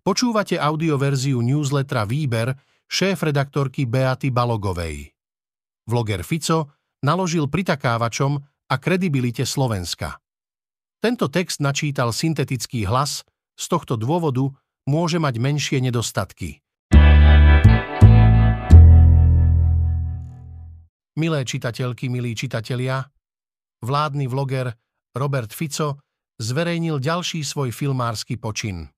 Počúvate audioverziu newslettera Výber šéf-redaktorky Beaty Balogovej. Vloger Fico naložil pritakávačom a kredibilite Slovenska. Tento text načítal syntetický hlas, z tohto dôvodu môže mať menšie nedostatky. Milé čitateľky, milí čitatelia, vládny vloger Robert Fico zverejnil ďalší svoj filmársky počin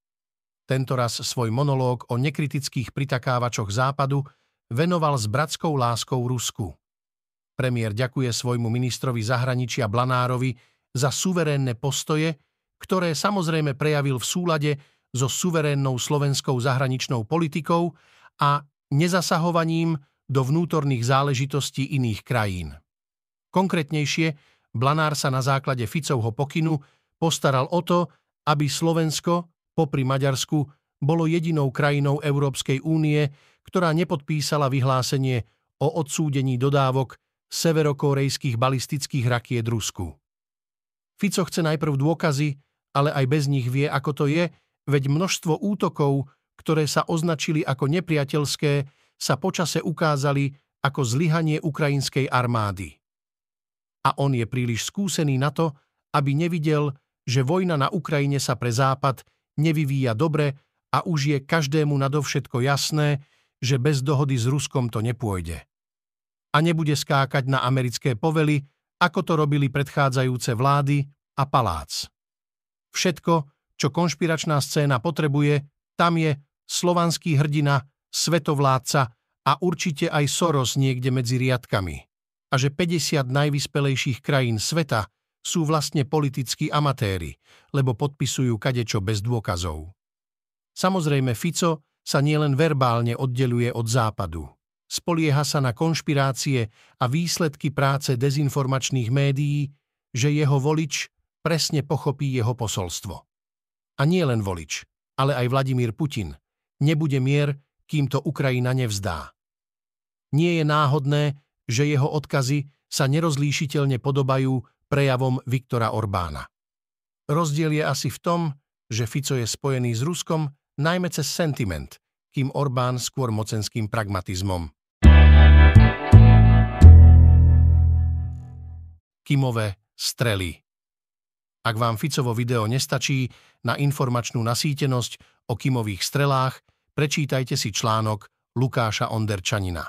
tentoraz svoj monológ o nekritických pritakávačoch západu venoval s bratskou láskou Rusku. Premiér ďakuje svojmu ministrovi zahraničia Blanárovi za suverénne postoje, ktoré samozrejme prejavil v súlade so suverénnou slovenskou zahraničnou politikou a nezasahovaním do vnútorných záležitostí iných krajín. Konkrétnejšie, Blanár sa na základe Ficovho pokynu postaral o to, aby Slovensko popri Maďarsku, bolo jedinou krajinou Európskej únie, ktorá nepodpísala vyhlásenie o odsúdení dodávok severokorejských balistických rakiet Rusku. Fico chce najprv dôkazy, ale aj bez nich vie, ako to je, veď množstvo útokov, ktoré sa označili ako nepriateľské, sa počase ukázali ako zlyhanie ukrajinskej armády. A on je príliš skúsený na to, aby nevidel, že vojna na Ukrajine sa pre Západ nevyvíja dobre a už je každému nadovšetko jasné, že bez dohody s Ruskom to nepôjde. A nebude skákať na americké povely, ako to robili predchádzajúce vlády a palác. Všetko, čo konšpiračná scéna potrebuje, tam je slovanský hrdina, svetovládca a určite aj Soros niekde medzi riadkami. A že 50 najvyspelejších krajín sveta sú vlastne politickí amatéri, lebo podpisujú kadečo bez dôkazov. Samozrejme Fico sa nielen verbálne oddeluje od západu. Spolieha sa na konšpirácie a výsledky práce dezinformačných médií, že jeho volič presne pochopí jeho posolstvo. A nie len volič, ale aj Vladimír Putin. Nebude mier, kým to Ukrajina nevzdá. Nie je náhodné, že jeho odkazy sa nerozlíšiteľne podobajú prejavom Viktora Orbána. Rozdiel je asi v tom, že Fico je spojený s Ruskom najmä cez sentiment, kým Orbán skôr mocenským pragmatizmom. Kimové strely Ak vám Ficovo video nestačí na informačnú nasýtenosť o Kimových strelách, prečítajte si článok Lukáša Onderčanina.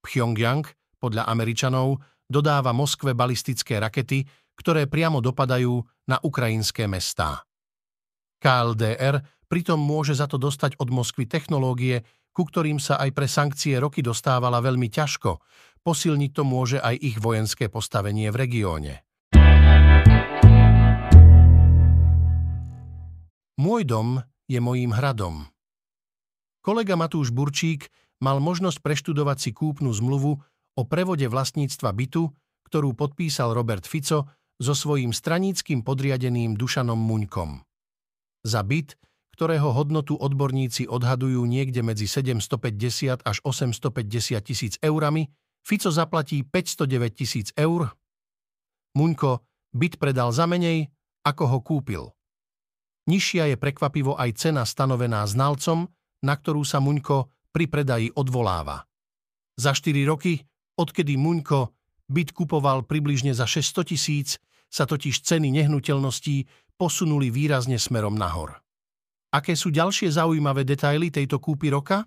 Pyongyang, podľa Američanov, dodáva Moskve balistické rakety, ktoré priamo dopadajú na ukrajinské mestá. KLDR pritom môže za to dostať od Moskvy technológie, ku ktorým sa aj pre sankcie roky dostávala veľmi ťažko. Posilniť to môže aj ich vojenské postavenie v regióne. Môj dom je mojím hradom. Kolega Matúš Burčík mal možnosť preštudovať si kúpnu zmluvu o prevode vlastníctva bytu, ktorú podpísal Robert Fico so svojím straníckým podriadeným Dušanom Muňkom. Za byt, ktorého hodnotu odborníci odhadujú niekde medzi 750 až 850 tisíc eurami, Fico zaplatí 509 tisíc eur. Muňko byt predal za menej, ako ho kúpil. Nižšia je prekvapivo aj cena stanovená znalcom, na ktorú sa Muňko pri predaji odvoláva. Za 4 roky Odkedy Muňko byt kupoval približne za 600 tisíc, sa totiž ceny nehnuteľností posunuli výrazne smerom nahor. Aké sú ďalšie zaujímavé detaily tejto kúpy roka?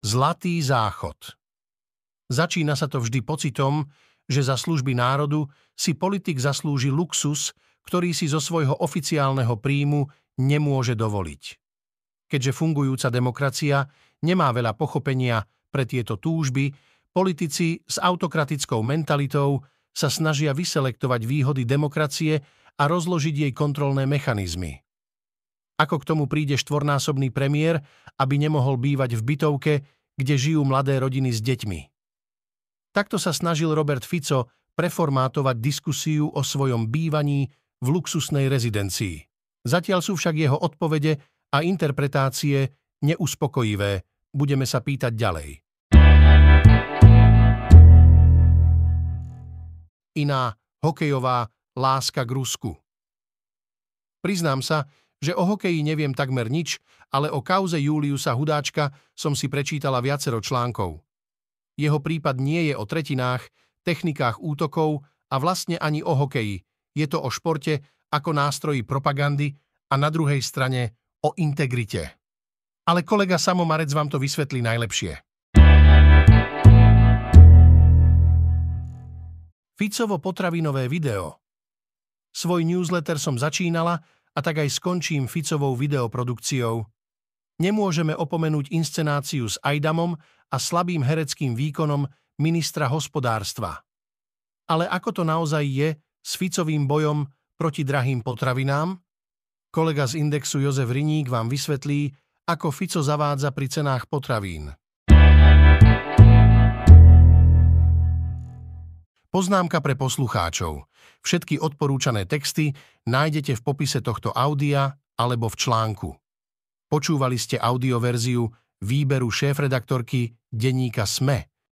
Zlatý záchod Začína sa to vždy pocitom, že za služby národu si politik zaslúži luxus, ktorý si zo svojho oficiálneho príjmu nemôže dovoliť. Keďže fungujúca demokracia nemá veľa pochopenia pre tieto túžby, politici s autokratickou mentalitou sa snažia vyselektovať výhody demokracie a rozložiť jej kontrolné mechanizmy. Ako k tomu príde štvornásobný premiér, aby nemohol bývať v bytovke, kde žijú mladé rodiny s deťmi. Takto sa snažil Robert Fico preformátovať diskusiu o svojom bývaní v luxusnej rezidencii. Zatiaľ sú však jeho odpovede a interpretácie neuspokojivé, budeme sa pýtať ďalej. Iná hokejová láska k Rusku. Priznám sa, že o hokeji neviem takmer nič, ale o kauze Juliusa Hudáčka som si prečítala viacero článkov. Jeho prípad nie je o tretinách, technikách útokov a vlastne ani o hokeji. Je to o športe ako nástroji propagandy a na druhej strane o integrite. Ale kolega Samo Marec vám to vysvetlí najlepšie. Ficovo potravinové video. Svoj newsletter som začínala a tak aj skončím Ficovou videoprodukciou. Nemôžeme opomenúť inscenáciu s Aidamom a slabým hereckým výkonom ministra hospodárstva. Ale ako to naozaj je s Ficovým bojom proti drahým potravinám? Kolega z Indexu Jozef Riník vám vysvetlí, ako Fico zavádza pri cenách potravín. Poznámka pre poslucháčov. Všetky odporúčané texty nájdete v popise tohto audia alebo v článku. Počúvali ste audioverziu výberu šéfredaktorky denníka SME.